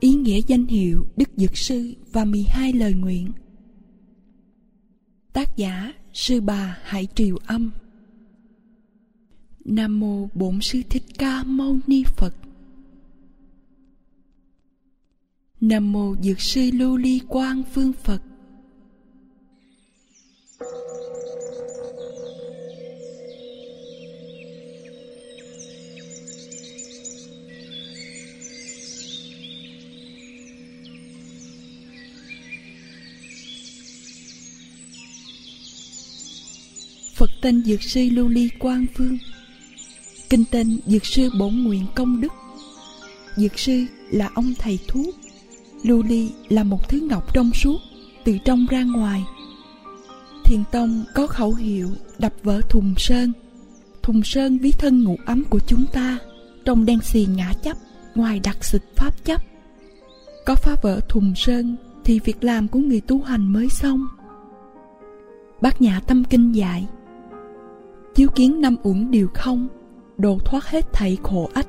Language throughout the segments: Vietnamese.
ý nghĩa danh hiệu Đức Dược Sư và 12 lời nguyện. Tác giả Sư Bà Hải Triều Âm. Nam Mô Bổn Sư Thích Ca Mâu Ni Phật. Nam Mô Dược Sư Lưu Ly Quang Phương Phật. Phật tên Dược Sư Lưu Ly Quang Phương. Kinh tên Dược Sư Bổn Nguyện Công Đức. Dược Sư là ông thầy thuốc. Lưu Ly là một thứ ngọc trong suốt, Từ trong ra ngoài. Thiền Tông có khẩu hiệu đập vỡ thùng sơn. Thùng sơn ví thân ngủ ấm của chúng ta Trong đen xì ngã chấp Ngoài đặc xịt pháp chấp. Có phá vỡ thùng sơn Thì việc làm của người tu hành mới xong. Bác Nhã Tâm Kinh dạy chiếu kiến năm uẩn đều không, đồ thoát hết thảy khổ ách.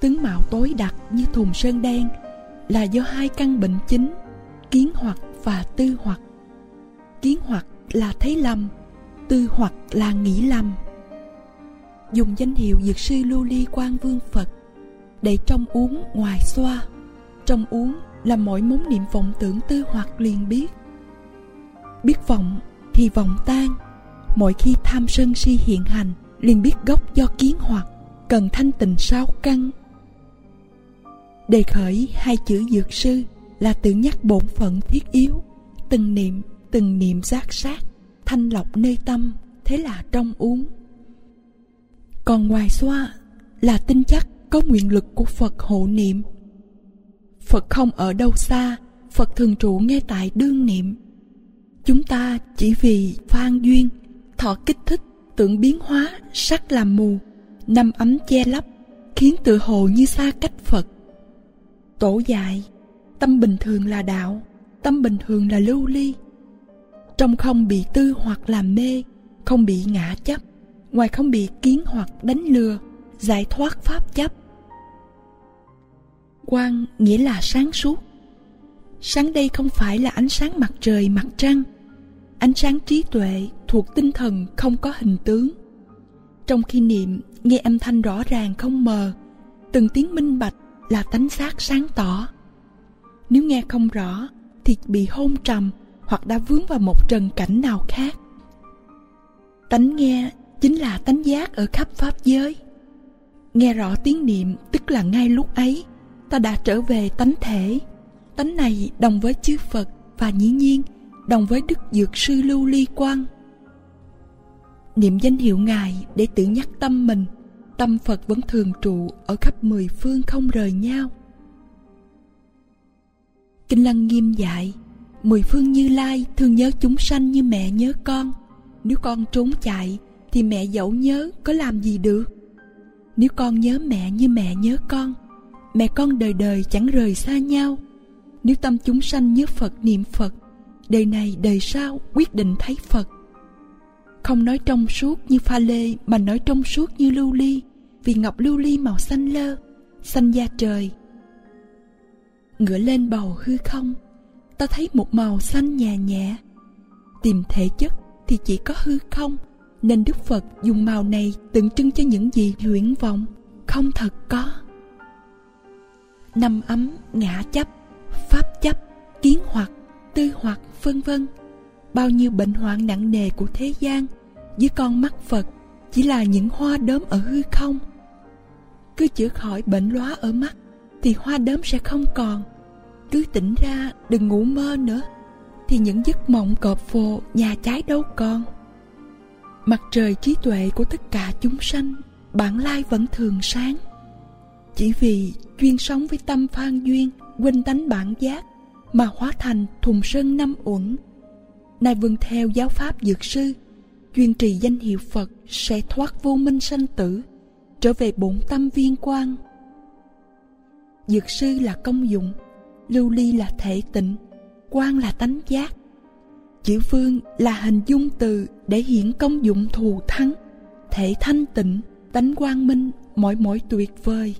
Tướng mạo tối đặc như thùng sơn đen là do hai căn bệnh chính, kiến hoặc và tư hoặc. Kiến hoặc là thấy lầm, tư hoặc là nghĩ lầm. Dùng danh hiệu dược sư lưu ly quan vương phật để trong uống ngoài xoa. Trong uống là mỗi món niệm vọng tưởng tư hoặc liền biết. Biết vọng thì vọng tan mỗi khi tham sân si hiện hành, liền biết gốc do kiến hoặc, cần thanh tịnh sáu căn đề khởi hai chữ dược sư là tự nhắc bổn phận thiết yếu, từng niệm từng niệm giác sát, thanh lọc nơi tâm, thế là trong uống. Còn ngoài xoa là tin chắc có nguyện lực của phật hộ niệm. Phật không ở đâu xa, phật thường trụ ngay tại đương niệm. Chúng ta chỉ vì phan duyên thọ kích thích, tưởng biến hóa, sắc làm mù, năm ấm che lấp, khiến tự hồ như xa cách phật. Tổ dạy, tâm bình thường là đạo, tâm bình thường là lưu ly. Trong không bị tư hoặc làm mê, không bị ngã chấp, ngoài không bị kiến hoặc đánh lừa, giải thoát pháp chấp. Quang nghĩa là sáng suốt. Sáng đây không phải là ánh sáng mặt trời, mặt trăng ánh sáng trí tuệ thuộc tinh thần không có hình tướng. Trong khi niệm, nghe âm thanh rõ ràng không mờ, từng tiếng minh bạch là tánh xác sáng tỏ. Nếu nghe không rõ, thì bị hôn trầm hoặc đã vướng vào một trần cảnh nào khác. Tánh nghe chính là tánh giác ở khắp pháp giới. Nghe rõ tiếng niệm, tức là ngay lúc ấy, ta đã trở về tánh thể. Tánh này đồng với chư phật và nhĩ nhiên đồng với đức dược sư lưu ly quang. Niệm danh hiệu ngài để tự nhắc tâm mình, tâm phật vẫn thường trụ ở khắp mười phương không rời nhau. Kinh lăng nghiêm dạy, mười phương như lai thường nhớ chúng sanh như mẹ nhớ con. Nếu con trốn chạy thì mẹ dẫu nhớ có làm gì được. Nếu con nhớ mẹ như mẹ nhớ con, mẹ con đời đời chẳng rời xa nhau. Nếu tâm chúng sanh nhớ phật, niệm phật đời này đời sau quyết định thấy phật. Không nói trong suốt như pha lê, mà nói trong suốt như lưu ly, vì ngọc lưu ly màu xanh lơ, xanh da trời. Ngửa lên bầu hư không, ta thấy một màu xanh nhẹ nhẹ. Tìm thể chất thì chỉ có hư không, nên đức phật dùng màu này tượng trưng cho những gì huyễn vọng không thật có. Năm ấm ngã chấp, pháp chấp, kiến hoặc tư hoặc vân vân. Bao nhiêu bệnh hoạn nặng nề của thế gian dưới con mắt phật chỉ là những hoa đốm ở hư không. Cứ chữa khỏi bệnh lóa ở mắt thì hoa đốm sẽ không còn. Cứ tỉnh ra đừng ngủ mơ nữa thì những giấc mộng cọp phồ nhà trái đâu còn. Mặt trời trí tuệ của tất cả chúng sanh, bản lai vẫn thường sáng. Chỉ vì chuyên sống với tâm phan duyên, quên tánh bản giác mà hóa thành thùng sơn năm uẩn. Nay vâng theo giáo pháp dược sư, chuyên trì danh hiệu phật sẽ thoát vô minh sanh tử, trở về bổn tâm viên quang. Dược sư là công dụng, lưu ly là thể tịnh quan là tánh giác. Chữ vương là hình dung từ để hiện công dụng thù thắng, thể thanh tịnh, tánh quang minh mỗi mỗi tuyệt vời.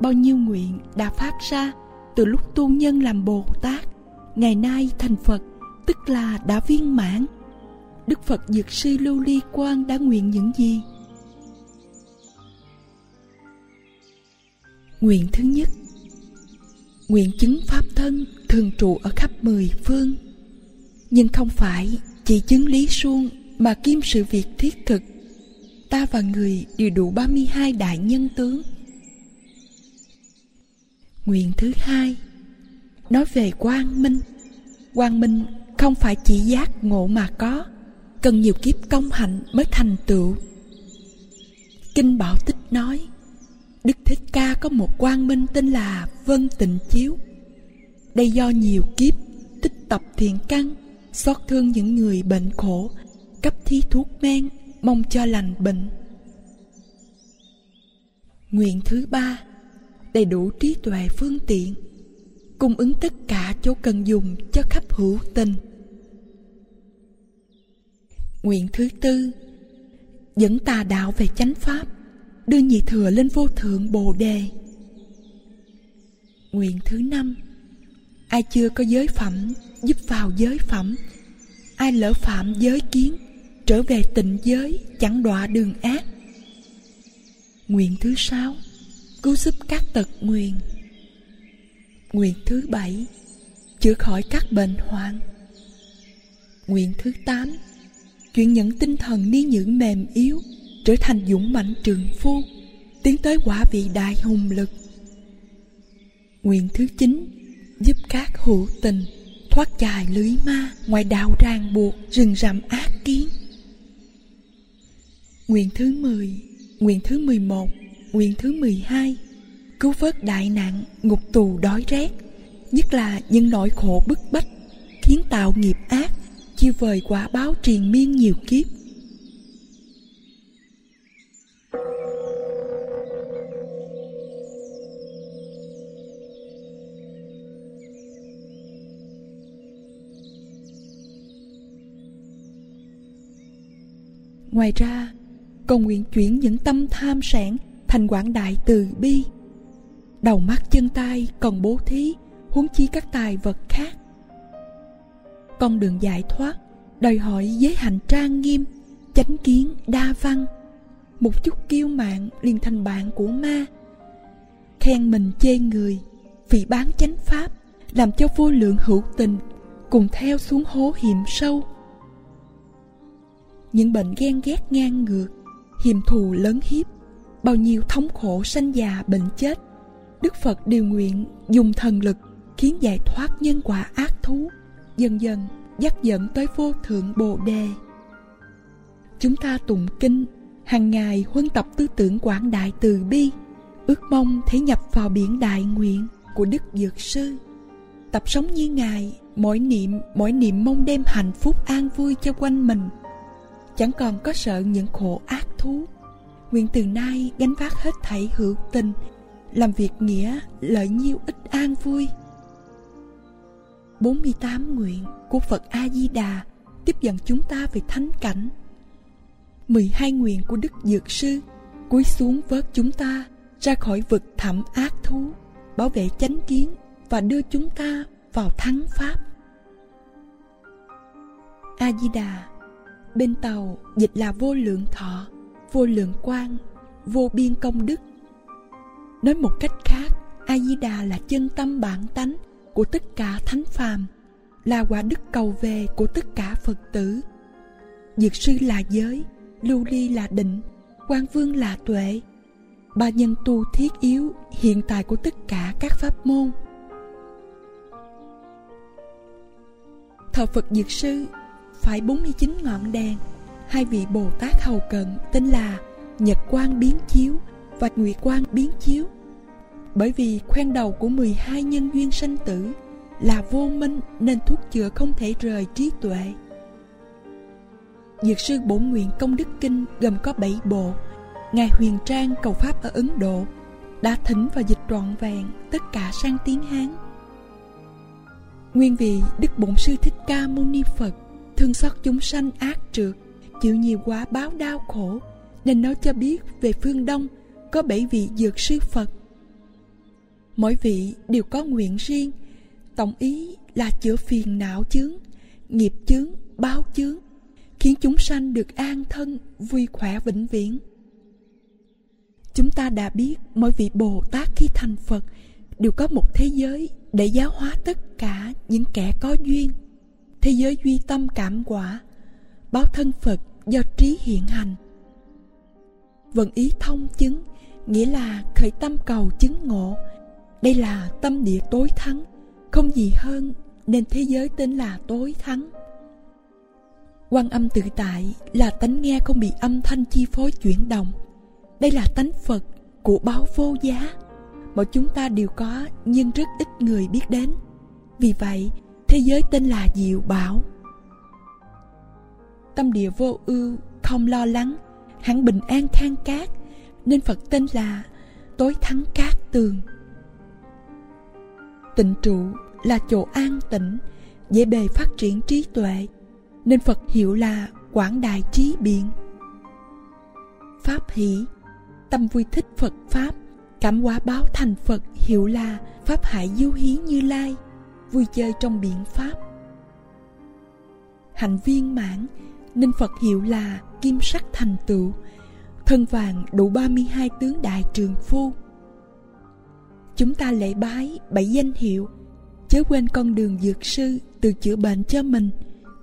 Bao nhiêu nguyện đã phát ra từ lúc tu nhân làm bồ tát, ngày nay thành phật, tức là đã viên mãn. Đức phật dược sư lưu ly quang đã nguyện những gì? Nguyện thứ nhất, nguyện chứng pháp thân thường trụ ở khắp mười phương. Nhưng không phải chỉ chứng lý suông mà kim sự việc thiết thực, ta và người đều đủ 32 đại nhân tướng nguyện thứ hai. Nói về quang minh. Quang minh không phải chỉ giác ngộ mà có. Cần nhiều kiếp công hạnh mới thành tựu. Kinh bảo tích nói, đức thích ca có một quang minh tên là vân tịnh chiếu. Đây do nhiều kiếp tích tập thiện căn, xót thương những người bệnh khổ, cấp thí thuốc men, mong cho lành bệnh. Nguyện thứ ba đầy đủ trí tuệ phương tiện, cung ứng tất cả chỗ cần dùng cho khắp hữu tình. Nguyện thứ tư, dẫn tà đạo về chánh pháp, đưa nhị thừa lên vô thượng bồ đề. Nguyện thứ năm, ai chưa có giới phẩm, giúp vào giới phẩm. Ai lỡ phạm giới kiến, trở về tịnh giới, chẳng đọa đường ác. Nguyện thứ sáu cứu giúp các tật nguyền. Nguyện thứ bảy, chữa khỏi các bệnh hoạn. Nguyện thứ tám, chuyển những tinh thần ni những mềm yếu, trở thành dũng mãnh trường phu, tiến tới quả vị đại hùng lực. Nguyện thứ chín, giúp các hữu tình thoát chài lưới ma ngoài đạo ràng buộc rừng rậm ác kiến. Nguyện thứ mười nguyện thứ mười một nguyện thứ mười hai, cứu vớt đại nạn, ngục tù đói rét. Nhất là những nỗi khổ bức bách khiến tạo nghiệp ác chiêu vời quả báo triền miên nhiều kiếp. Ngoài ra, cầu nguyện chuyển những tâm tham sản thành quảng đại từ bi. Đầu mắt chân tay còn bố thí, huống chi các tài vật khác. Con đường giải thoát, đòi hỏi giới hạnh trang nghiêm, chánh kiến đa văn. Một chút kiêu mạn liền thành bạn của ma. Khen mình chê người, vì bán chánh pháp, làm cho vô lượng hữu tình, cùng theo xuống hố hiểm sâu. Những bệnh ghen ghét ngang ngược hiềm thù lớn hiếp bao nhiêu thống khổ sanh già bệnh chết. Đức phật điều nguyện dùng thần lực khiến giải thoát nhân quả ác thú, dần dần dắt dẫn tới vô thượng bồ đề. Chúng ta tụng kinh, hàng ngày huân tập tư tưởng quảng đại từ bi, ước mong thể nhập vào biển đại nguyện của đức dược sư. Tập sống như ngài, mỗi niệm mỗi niệm mong đem hạnh phúc an vui cho quanh mình. Chẳng còn có sợ những khổ ác thú nguyện từ nay gánh vác hết thảy hữu tình, làm việc nghĩa, lợi nhiêu ít an vui. 48 nguyện của Phật A-di-đà tiếp dẫn chúng ta về thánh cảnh. 12 nguyện của Đức Dược Sư cúi xuống vớt chúng ta ra khỏi vực thẳm ác thú, bảo vệ chánh kiến và đưa chúng ta vào thắng pháp. A di đà bên tàu dịch là vô lượng thọ vô lượng quang, vô biên công đức. Nói một cách khác a di đà là chân tâm bản tánh của tất cả thánh phàm là quả đức cầu về của tất cả phật tử. Dược sư là giới lưu ly là định quan vương là tuệ. Ba nhân tu thiết yếu hiện tại của tất cả các pháp môn. Thờ phật dược sư phải 49 ngọn đèn hai vị bồ tát hầu cận tên là nhật quang biến chiếu và nguyệt quang biến chiếu bởi vì khoen đầu của 12 nhân duyên sanh tử là vô minh nên thuốc chữa không thể rời trí tuệ. Dược sư Bổn Nguyện Công Đức Kinh gồm có 7 bộ. Ngài Huyền Trang cầu Pháp ở Ấn Độ đã thỉnh và dịch trọn vẹn tất cả sang tiếng Hán. Nguyên vị Đức Bổn Sư Thích Ca Mâu Ni Phật thương xót chúng sanh ác trượt, chịu nhiều quá báo đau khổ, nên nó cho biết về phương Đông có bảy vị dược sư Phật. Mỗi vị đều có nguyện riêng tổng ý là chữa phiền não chướng nghiệp chướng báo chướng khiến chúng sanh được an thân vui khỏe vĩnh viễn. Chúng ta đã biết mỗi vị bồ tát khi thành phật đều có một thế giới để giáo hóa tất cả những kẻ có duyên. Thế giới duy tâm cảm quả báo thân phật do trí hiện hành. Vận ý thông chứng, nghĩa là khởi tâm cầu chứng ngộ. Đây là tâm địa tối thắng, không gì hơn nên thế giới tên là tối thắng. Quan âm tự tại là tánh nghe không bị âm thanh chi phối chuyển động. Đây là tánh phật của báo vô giá. Mà chúng ta đều có, nhưng rất ít người biết đến. Vì vậy, thế giới tên là diệu bảo tâm địa vô ưu, không lo lắng. Hắn bình an than cát, nên phật tên là tối thắng cát tường. Tịnh trụ là chỗ an tĩnh, dễ bề phát triển trí tuệ, nên phật hiệu là quảng đại trí biện. Pháp hỷ, tâm vui thích phật pháp, cảm hóa báo thành phật hiệu là pháp hải du hí như lai, vui chơi trong biện pháp. Hạnh viên mãn nên phật hiệu là kim sắc thành tựu, thân vàng đủ 32 tướng đại trường phu. Chúng ta lễ bái bảy danh hiệu, chớ quên con đường dược sư từ chữa bệnh cho mình,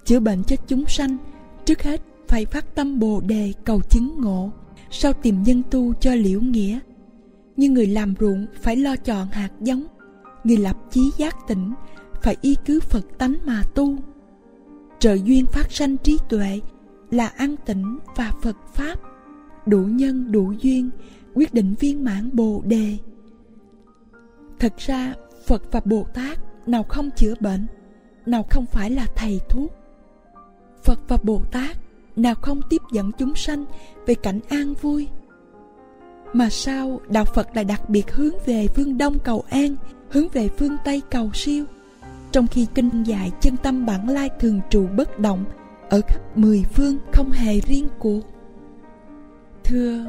chữa bệnh cho chúng sanh, trước hết phải phát tâm bồ đề cầu chứng ngộ, sau tìm nhân tu cho liễu nghĩa. Như người làm ruộng phải lo chọn hạt giống, người lập chí giác tỉnh, phải y cứ phật tánh mà tu trợ duyên phát sanh trí tuệ là an tĩnh và phật pháp. Đủ nhân, đủ duyên, quyết định viên mãn bồ đề. Thật ra, phật và bồ tát nào không chữa bệnh, nào không phải là thầy thuốc. Phật và bồ tát nào không tiếp dẫn chúng sanh về cảnh an vui. Mà sao đạo phật lại đặc biệt hướng về phương đông cầu an, hướng về phương tây cầu siêu? Trong khi kinh dạy chân tâm bản lai thường trụ bất động, ở khắp mười phương không hề riêng của. Thưa,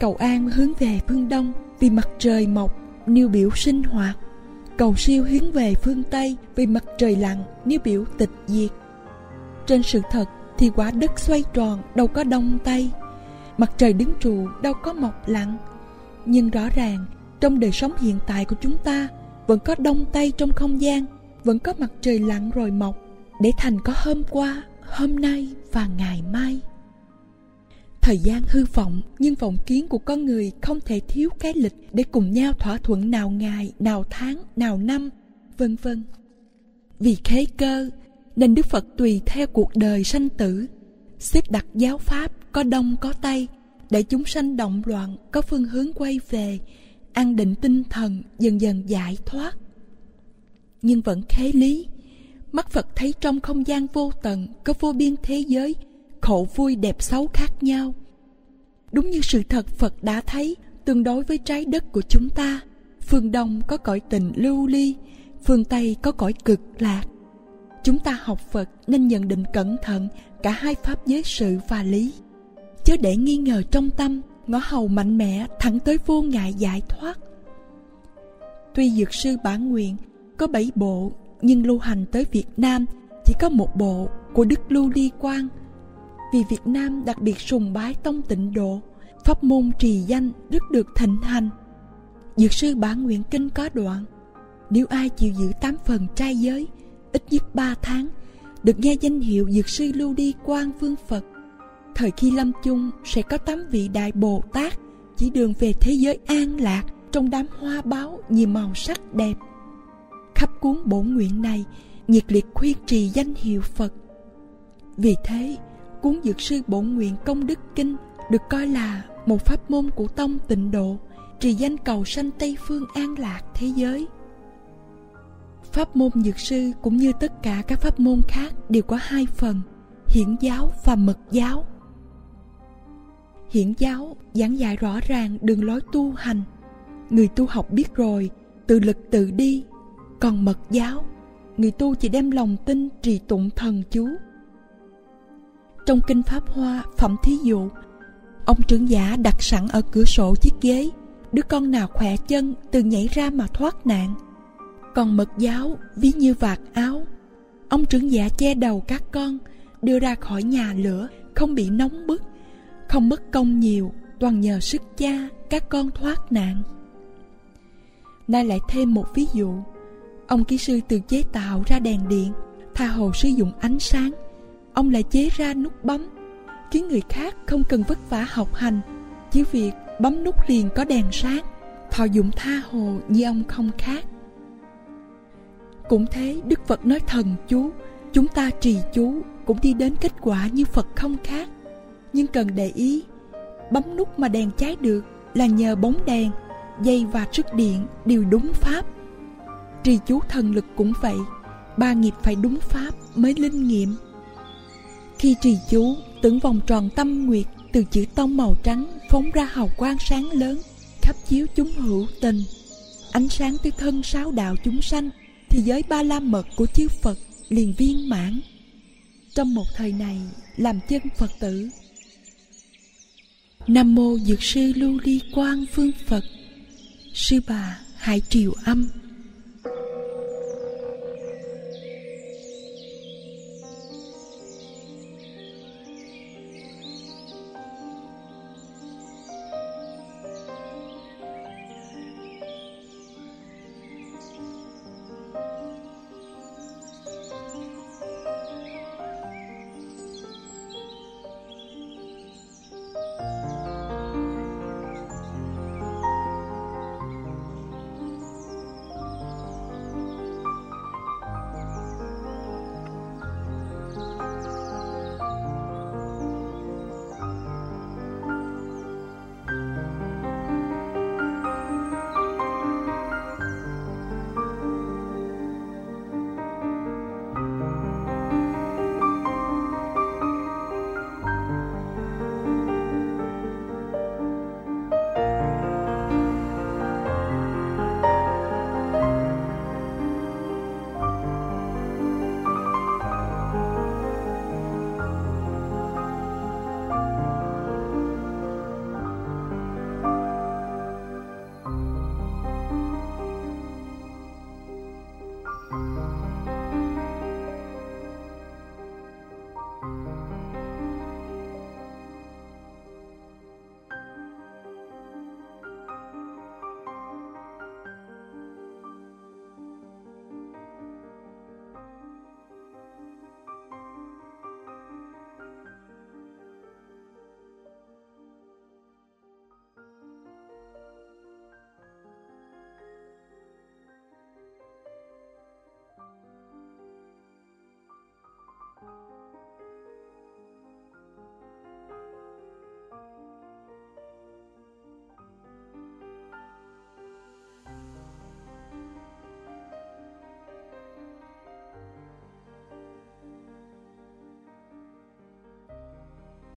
cầu an hướng về phương đông, vì mặt trời mọc nêu biểu sinh hoạt. Cầu siêu hướng về phương tây, vì mặt trời lặn nêu biểu tịch diệt. Trên sự thật thì quả đất xoay tròn, đâu có đông tây. Mặt trời đứng trụ, đâu có mọc lặn. Nhưng rõ ràng, trong đời sống hiện tại của chúng ta, vẫn có đông tây trong không gian vẫn có mặt trời lặn rồi mọc để thành có hôm qua, hôm nay và ngày mai. Thời gian hư vọng nhưng vọng kiến của con người không thể thiếu cái lịch để cùng nhau thỏa thuận nào ngày, nào tháng, nào năm, vân vân. Vì khế cơ, nên đức phật tùy theo cuộc đời sanh tử, xếp đặt giáo pháp có đông, có tây, để chúng sanh động loạn, có phương hướng quay về, an định tinh thần, dần dần giải thoát nhưng vẫn khế lý. Mắt phật thấy trong không gian vô tận, có vô biên thế giới, khổ vui đẹp xấu khác nhau. Đúng như sự thật phật đã thấy, tương đối với trái đất của chúng ta, phương đông có cõi tình lưu ly, phương tây có cõi cực lạc. Chúng ta học phật nên nhận định cẩn thận cả hai pháp giới sự và lý. Chớ để nghi ngờ trong tâm, ngõ hầu mạnh mẽ thẳng tới vô ngại giải thoát. Tuy dược sư bản nguyện có bảy bộ, nhưng lưu hành tới việt nam chỉ có một bộ của đức lưu ly quang. Vì việt nam đặc biệt sùng bái tông tịnh độ, pháp môn trì danh rất được thịnh hành. Dược sư bản nguyện kinh có đoạn, nếu ai chịu giữ tám phần trai giới, ít nhất ba tháng, được nghe danh hiệu dược sư lưu ly quang vương phật, thời khi lâm chung sẽ có tám vị đại bồ tát chỉ đường về thế giới an lạc trong đám hoa báo nhiều màu sắc đẹp khắp cuốn bổn nguyện này, nhiệt liệt khuyên trì danh hiệu phật. Vì thế, cuốn dược sư bổn nguyện công đức kinh được coi là một pháp môn của tông tịnh độ, trì danh cầu sanh tây phương an lạc thế giới. Pháp môn dược sư cũng như tất cả các pháp môn khác đều có hai phần, hiển giáo và mật giáo. Hiển giáo giảng dạy rõ ràng đường lối tu hành. Người tu học biết rồi tự lực tự đi còn mật giáo, người tu chỉ đem lòng tin trì tụng thần chú. Trong kinh pháp hoa, phẩm thí dụ, ông trưởng giả đặt sẵn ở cửa sổ chiếc ghế, đứa con nào khỏe chân từ nhảy ra mà thoát nạn. Còn mật giáo, ví như vạt áo, ông trưởng giả che đầu các con, đưa ra khỏi nhà lửa, không bị nóng bức, không mất công nhiều, toàn nhờ sức cha, các con thoát nạn. Nay lại thêm một ví dụ ông kỹ sư tự chế tạo ra đèn điện, tha hồ sử dụng ánh sáng. Ông lại chế ra nút bấm. Khiến người khác không cần vất vả học hành, chỉ việc bấm nút liền có đèn sáng. Thọ dụng tha hồ như ông không khác. Cũng thế, đức phật nói thần chú, chúng ta trì chú cũng đi đến kết quả như phật không khác. Nhưng cần để ý, bấm nút mà đèn cháy được là nhờ bóng đèn, dây và sức điện đều đúng pháp trì chú thần lực cũng vậy, ba nghiệp phải đúng pháp mới linh nghiệm. Khi trì chú tưởng vòng tròn tâm nguyệt từ chữ tông màu trắng phóng ra hào quang sáng lớn, khắp chiếu chúng hữu tình. Ánh sáng tới thân sáu đạo chúng sanh, thì giới ba la mật của chư phật liền viên mãn. Trong một thời này, làm chân phật tử. Nam mô dược sư lưu ly quang phương phật. Sư bà hải triều âm.